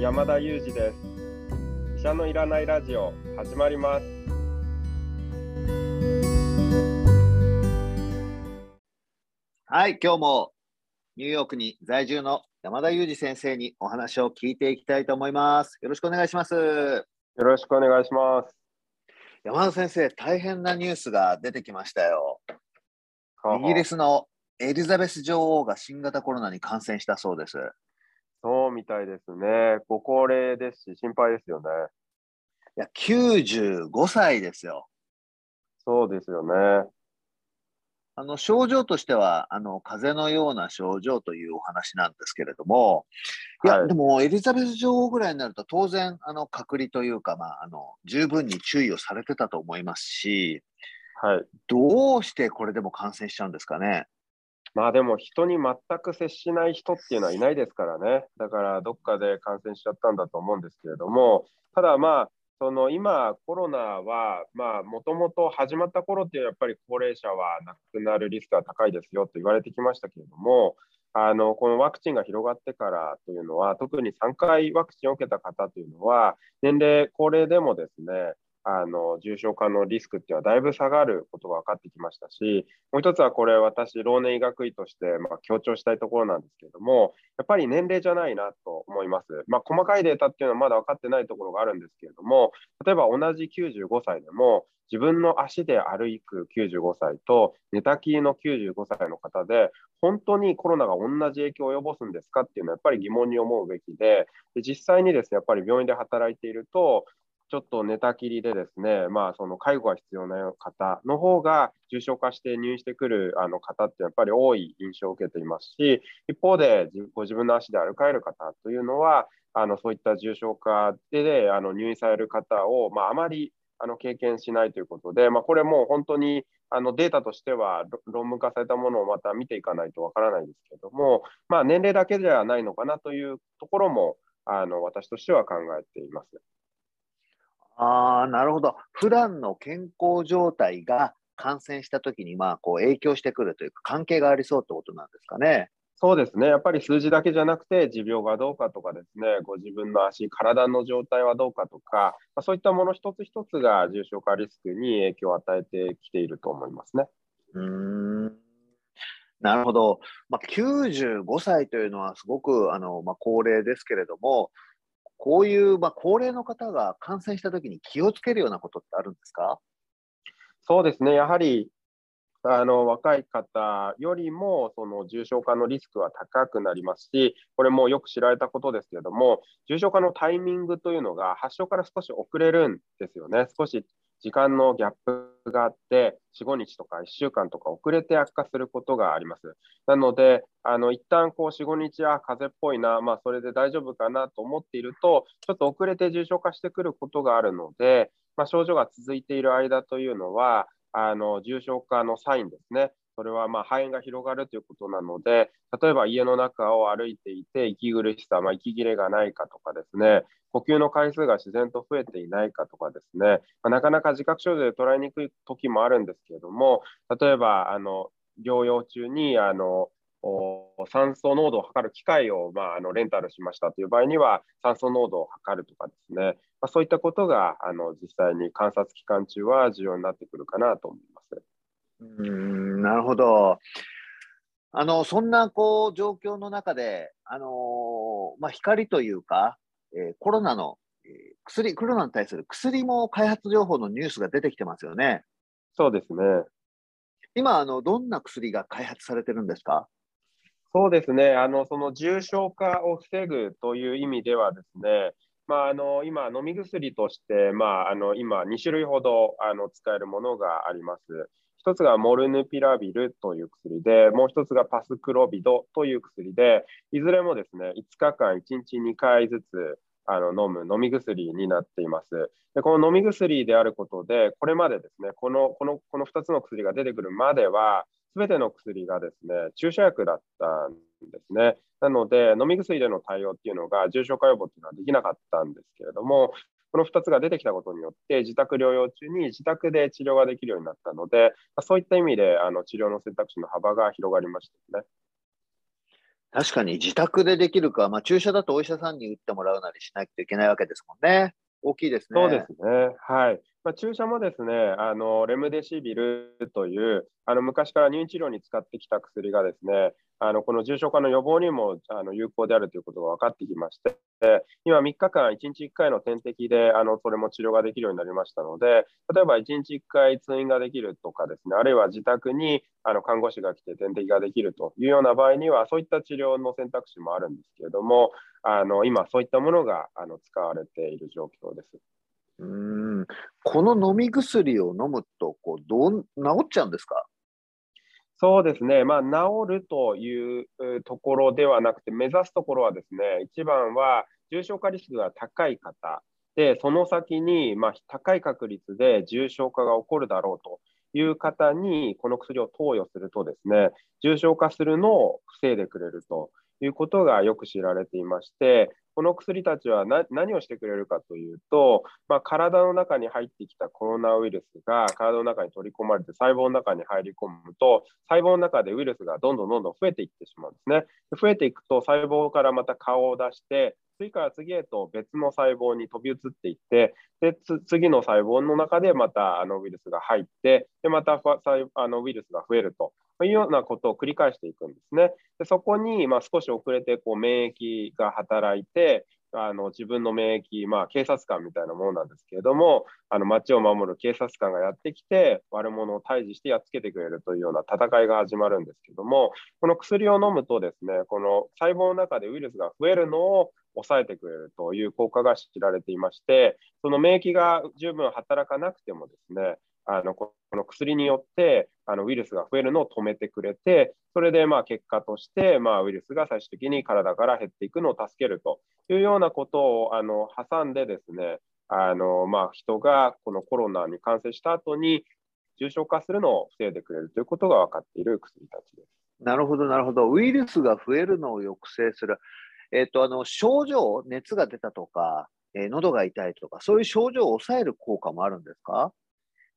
山田裕二です。医者のいらないラジオ始まります。はい今日もニューヨークに在住の山田裕二先生にお話を聞いていきたいと思います。よろしくお願いします。よろしくお願いします。山田先生大変なニュースが出てきましたよ。イギリスのエリザベス女王が新型コロナに感染したそうです。そうみたいですね。ご高齢ですし、心配ですよね。いや、95歳ですよ。そうですよね。あの症状としてはあの風邪のような症状というお話なんですけれども、いや、はい、でもエリザベス女王ぐらいになると当然あの隔離というか、まあ、あの十分に注意をされてたと思いますし、はい、どうしてこれでも感染しちゃうんですかね。まあでも人に全く接しない人っていうのはいないですからね。だからどっかで感染しちゃったんだと思うんですけれども、ただまあ、その今、コロナは、もともと始まった頃っていう、やっぱり高齢者は亡くなるリスクが高いですよと言われてきましたけれども、あのこのワクチンが広がってからというのは、特に3回ワクチンを受けた方というのは、年齢、高齢でもですね、あの重症化のリスクっていうのはだいぶ下がることが分かってきましたし、もう一つはこれ、私、老年医学医としてま強調したいところなんですけれども、やっぱり年齢じゃないなと思います。まあ、細かいデータっていうのはまだ分かってないところがあるんですけれども、例えば同じ95歳でも、自分の足で歩く95歳と寝たきりの95歳の方で、本当にコロナが同じ影響を及ぼすんですかっていうのはやっぱり疑問に思うべきで、で実際にですね、やっぱり病院で働いていると、ちょっと寝たきりでですね、まあ、その介護が必要な方の方が重症化して入院してくるあの方ってやっぱり多い印象を受けていますし、一方でご自分の足で歩かれる方というのは、あのそういった重症化であの入院される方を、まあ、あまりあの経験しないということで、まあ、これも本当にあのデータとしては論文化されたものをまた見ていかないとわからないですけれども、まあ、年齢だけではないのかなというところもあの私としては考えています。ああ、なるほど。普段の健康状態が感染したときに、まあ、こう影響してくるというか、関係がありそうってことなんですかね。そうですね。やっぱり数字だけじゃなくて、持病がどうかとかですね、ご自分の足、体の状態はどうかとか、まあ、そういったもの一つ一つが重症化リスクに影響を与えてきていると思いますね。うんなるほど。まあ、95歳というのはすごくあの、まあ、高齢ですけれども、こういう、まあ、高齢の方が感染したときに気をつけるようなことってあるんですか？そうですね、やはりあの若い方よりもその重症化のリスクは高くなりますし、これもよく知られたことですけれども、重症化のタイミングというのが発症から少し遅れるんですよね。少し時間のギャップがあって、4、5日とか1週間とか遅れて悪化することがあります。なので、あの一旦こう4、5日、あ、風邪っぽいな、まあ、それで大丈夫かなと思っていると、ちょっと遅れて重症化してくることがあるので、まあ、症状が続いている間というのは、あの重症化のサインですね。それはまあ肺炎が広がるということなので、例えば家の中を歩いていて、息苦しさ、まあ、息切れがないかとかですね、呼吸の回数が自然と増えていないかとかですね、まあ、なかなか自覚症状で捉えにくい時もあるんですけれども、例えばあの療養中にあの酸素濃度を測る機械を、まあ、あのレンタルしましたという場合には、酸素濃度を測るとかですね、まあ、そういったことがあの実際に観察期間中は重要になってくるかなと思います。うんなるほど。あのそんなこう状況の中で、あのまあ、光というか、えー、コロナの、えー、薬、コロナに対する薬も開発情報のニュースが出てきてますよね。そうですね。今、あのどんな薬が開発されてるんですか？そうですね、あのその重症化を防ぐという意味ではですね、まあ、あの今、飲み薬として、まあ、あの今、2種類ほどあの使えるものがあります。一つがモルヌピラビルという薬で、もう一つがパスクロビドという薬で、いずれもですね、5日間1日2回ずつあの飲む飲み薬になっています。でこの飲み薬であることで、これまでですね、このこのこの2つの薬が出てくるまでは、すべての薬がですね、注射薬だったんですね。なので、飲み薬での対応っていうのが重症化予防っていうのはできなかったんですけれども、この2つが出てきたことによって、自宅療養中に自宅で治療ができるようになったので、そういった意味であの治療の選択肢の幅が広がりましたね。確かに自宅でできるか、まあ、注射だとお医者さんに打ってもらうなりしなきゃいけないわけですもんね。大きいですね。そうですね。はい。まあ、注射もですね、あのレムデシビルというあの昔から入院治療に使ってきた薬がですね、あのこの重症化の予防にもあの有効であるということが分かってきまして、今3日間1日1回の点滴であのそれも治療ができるようになりましたので、例えば1日1回通院ができるとかですね、あるいは自宅にあの看護師が来て点滴ができるというような場合には、そういった治療の選択肢もあるんですけれども、あの今、そういったものがあの使われている状況です。うん。この飲み薬を飲むとこうどう治っちゃうんですか？そうですね、まあ、治るというところではなくて、目指すところはですね、一番は重症化リスクが高い方。で、その先に、ま、高い確率で重症化が起こるだろうという方に、この薬を投与するとですね、重症化するのを防いでくれるということがよく知られていまして、この薬たちは何をしてくれるかというと、まあ、体の中に入ってきたコロナウイルスが体の中に取り込まれて細胞の中に入り込むと、細胞の中でウイルスがどんどんどんどん増えていってしまうんですね。増えていくと細胞からまた顔を出して、次から次へと別の細胞に飛び移っていって、で次の細胞の中でまたあのウイルスが入って、でまたあのウイルスが増えるとというようなことを繰り返していくんですね。でそこに、まあ、少し遅れてこう免疫が働いて、あの自分の免疫、まあ、警察官みたいなものなんですけれども、あの街を守る警察官がやってきて、悪者を退治してやっつけてくれるというような戦いが始まるんですけども、この薬を飲むとですね、この細胞の中でウイルスが増えるのを抑えてくれるという効果が知られていまして、その免疫が十分働かなくてもですね、あのこの薬によってあのウイルスが増えるのを止めてくれて、それでまあ結果として、まあ、ウイルスが最終的に体から減っていくのを助けるというようなことをあの挟んでですね、あのまあ、人がこのコロナに感染した後に重症化するのを防いでくれるということが分かっている薬たちです。なるほど、なるほど。ウイルスが増えるのを抑制する。えっ、と、あの、症状、熱が出たとか、えー、喉が痛いとか、そういう症状を抑える効果もあるんですか？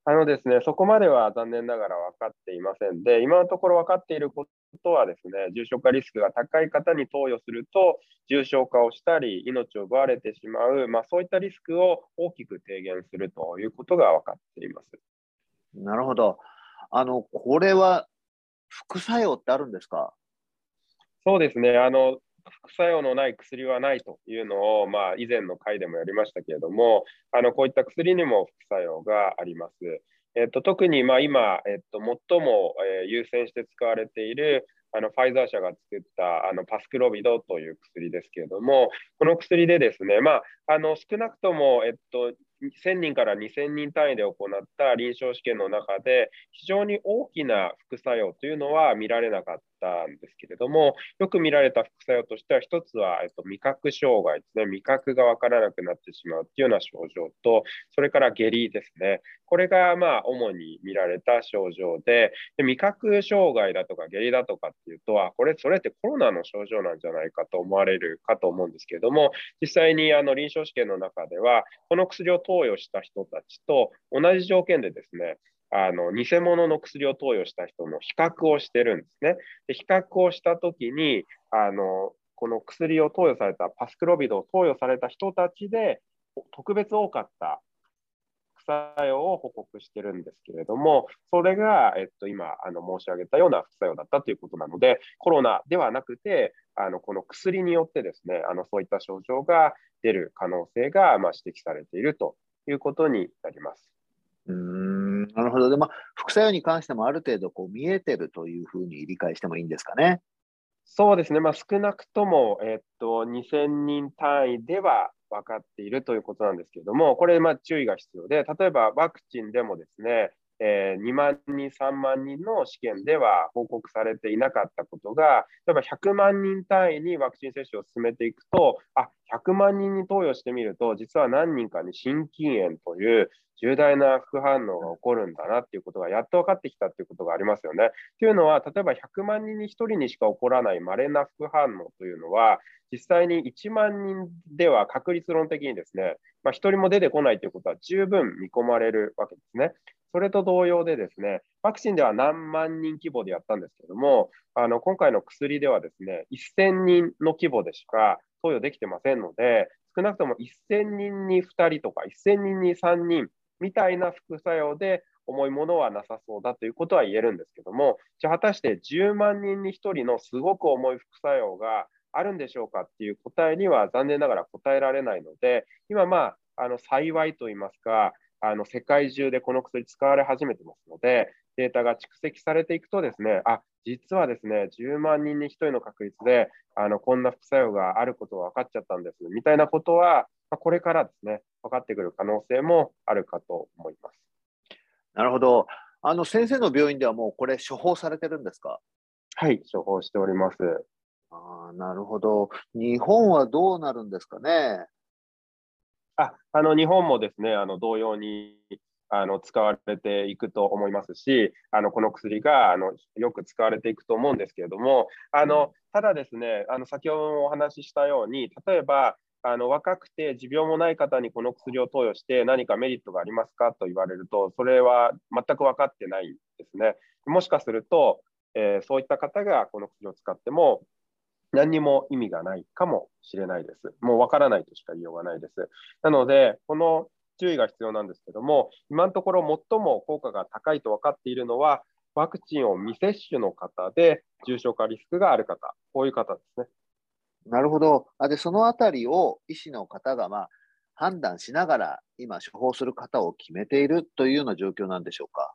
あのですね、そこまでは残念ながら分かっていませんで、今のところ分かっていることはですね、重症化リスクが高い方に投与すると、重症化をしたり、命を奪われてしまう、まあ、そういったリスクを大きく低減するということが分かっています。なるほど。あの、これは副作用ってあるんですか？そうですね。あの、副作用のない薬はないというのを、まあ、以前の回でもやりましたけれども、あのこういった薬にも副作用があります。えっと、特にまあ今、えっと、最も、え優先して使われているあのファイザー社が作ったあのパスクロビドという薬ですけれども、この薬でですね、まあ、あの少なくとも、えっと、1000人から2000人単位で行った臨床試験の中で、非常に大きな副作用というのは見られなかったんですけれども、よく見られた副作用としては、1つは、えっと、味覚障害ですね、味覚が分からなくなってしまうというような症状と、それから下痢ですね、これがまあ主に見られた症状で、で味覚障害だとか下痢だとかっていうと、あこれ、それってコロナの症状なんじゃないかと思われるかと思うんですけれども、実際にあの臨床試験の中では、この薬を投与した人たちと同じ条件でですね、あの偽物の薬を投与した人の比較をしてるんですね。で比較をしたときにあの、この薬を投与されたパスクロビドを投与された人たちで特別多かった副作用を報告してるんですけれども、それが、えっと、今あの申し上げたような副作用だったということなので、コロナではなくて、あのこの薬によってですね、あのそういった症状が出る可能性が、まあ、指摘されているということになります。うんなるほど。で、まあ、副作用に関してもある程度こう見えてるというふうに理解してもいいんですかね？そうですね、まあ、少なくとも、えっと、2000人単位では分かっているということなんですけれども、これ、ま注意が必要で、例えばワクチンでもですね、えー、2万人、3万人の試験では報告されていなかったことが、例えば100万人単位にワクチン接種を進めていくと、あ100万人に投与してみると、実は何人かに心筋炎という重大な副反応が起こるんだなっていうことがやっと分かってきたっていうことがありますよね。というのは、例えば100万人に1人にしか起こらない稀な副反応というのは、実際に1万人では確率論的にですね、まあ、1人も出てこないということは十分見込まれるわけですね。それと同様でですね、ワクチンでは何万人規模でやったんですけども、あの今回の薬ではですね、1000人の規模でしか投与できてませんので、少なくとも1000人に2人とか、1000人に3人みたいな副作用で重いものはなさそうだということは言えるんですけども、じゃあ果たして10万人に1人のすごく重い副作用があるんでしょうかっていう答えには残念ながら答えられないので、今、まあ、あの幸いといいますか、あの世界中でこの薬使われ始めてますので、データが蓄積されていくとですね、あ実はですね、10万人に1人の確率であのこんな副作用があることが分かっちゃったんですみたいなことは、まあ、これからですね、分かってくる可能性もあるかと思います。なるほど。あの先生の病院ではもうこれ処方されてるんですか？はい、処方しております。あなるほど。日本はどうなるんですかね？ああの日本もですね、あの同様にあの使われていくと思いますし、あのこの薬があのよく使われていくと思うんですけれども、あのただですね、あの先ほどもお話ししたように、例えばあの若くて持病もない方にこの薬を投与して何かメリットがありますか？と言われると、それは全く分かってないんですね。もしかすると、えー、そういった方がこの薬を使っても何にも意味がないかもしれないです。もう分からないとしか言いようがないです。なので、この注意が必要なんですけども、今のところ最も効果が高いと分かっているのは、ワクチンを未接種の方で重症化リスクがある方、こういう方ですね。なるほど。あで、そのあたりを医師の方が、まあ、判断しながら、今、処方する方を決めているというような状況なんでしょうか？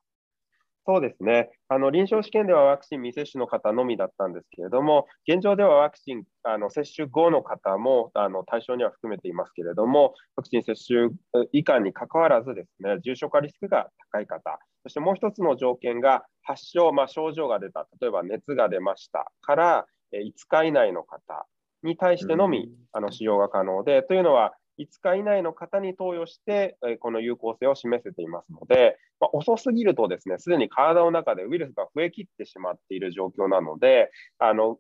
そうですね。あの臨床試験ではワクチン未接種の方のみだったんですけれども、現状ではワクチンあの接種後の方もあの対象には含めていますけれども、ワクチン接種以下にかかわらず、ですね重症化リスクが高い方、そしてもう一つの条件が発症、まあ、症状が出た、例えば熱が出ましたから5日以内の方に対してのみ、あの使用が可能で、というのは、5日以内の方に投与して、この有効性を示せていますので、まあ、遅すぎるとですね、すでに体の中でウイルスが増えきってしまっている状況なので、あの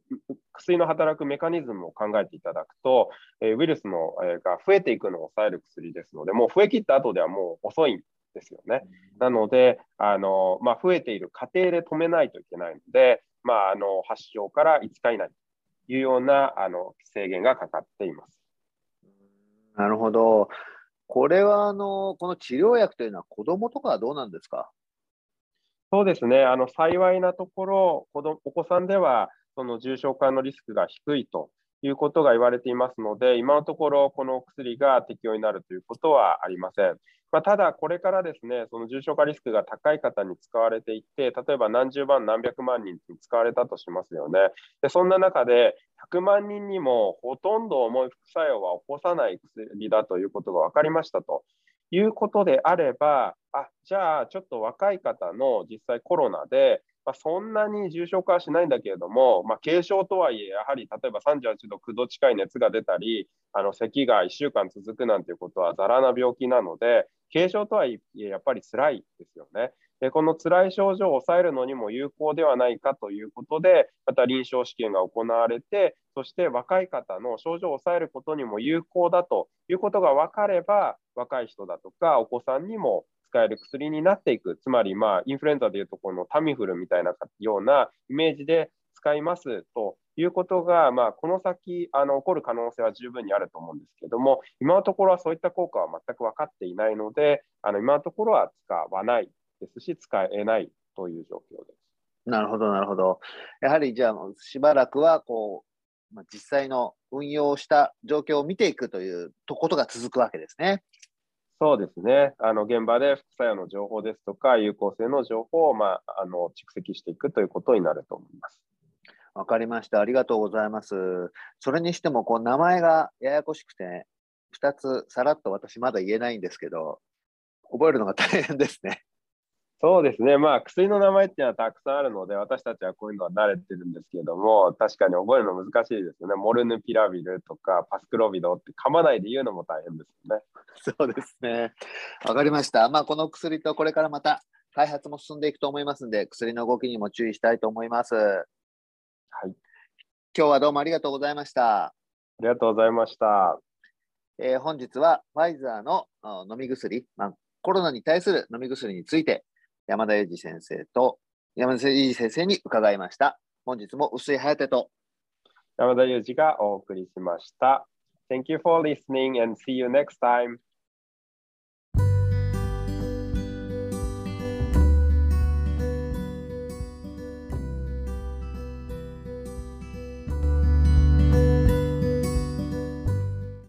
薬の働くメカニズムを考えていただくと、ウイルスのが増えていくのを抑える薬ですので、もう増えきった後ではもう遅いんですよね。なので、あのまあ、増えている過程で止めないといけないので、まあ、あの発症から5日以内というようなあの制限がかかっています。なるほど。これはあのこの治療薬というのは子どもとかはどうなんですか？そうですね、あの幸いなところ、子どお子さんではその重症化のリスクが低いということが言われていますので、今のところ、このお薬が適用になるということはありません。まあ、ただ、これからですね、その重症化リスクが高い方に使われていって、例えば何十万、何百万人に使われたとしますよね。でそんな中で、100万人にもほとんど重い副作用は起こさない薬だということが分かりましたということであれば、あじゃあ、ちょっと若い方の実際コロナで、まあ、そんなに重症化はしないんだけれども、まあ、軽症とはいえ、やはり例えば38度、9度近い熱が出たり、あの咳が1週間続くなんていうことはざらな病気なので、軽症とはいえ、やっぱり辛いですよね。でこの辛い症状を抑えるのにも有効ではないかということで、また臨床試験が行われて、そして若い方の症状を抑えることにも有効だということが分かれば、若い人だとかお子さんにも使える薬になっていく、つまり、まあ、インフルエンザでいうとこのタミフルみたいなようなイメージで使いますということが、まあ、この先あの起こる可能性は十分にあると思うんですけども、今のところはそういった効果は全く分かっていないので、あの今のところは使わないですし、使えないという状況です。なるほど、なるほど。やはりじゃあ、しばらくはこう、まあ、実際の運用した状況を見ていくということが続くわけですね。そうですね。あの現場で副作用の情報ですとか、有効性の情報を、まあ、あの蓄積していくということになると思います。わかりました。ありがとうございます。それにしても、こう名前がややこしくて、2つさらっと私まだ言えないんですけど、覚えるのが大変ですね。そうですね、まあ、薬の名前っていうのはたくさんあるので、私たちはこういうのは慣れてるんですけども、確かに覚えるの難しいですよね。モルヌピラビルとかパスクロビドって噛まないで言うのも大変ですよね。そうですね。わかりました。まあ、この薬とこれからまた開発も進んでいくと思いますので、薬の動きにも注意したいと思います。はい、今日はどうもありがとうございました。ありがとうございました。えー、本日はファイザーの飲み薬、まあ、コロナに対する飲み薬について、山田英二先生と山田英二先生に伺いました。本日も薄井颯と山田裕二がお送りしました。Thank you for listening and see you next time.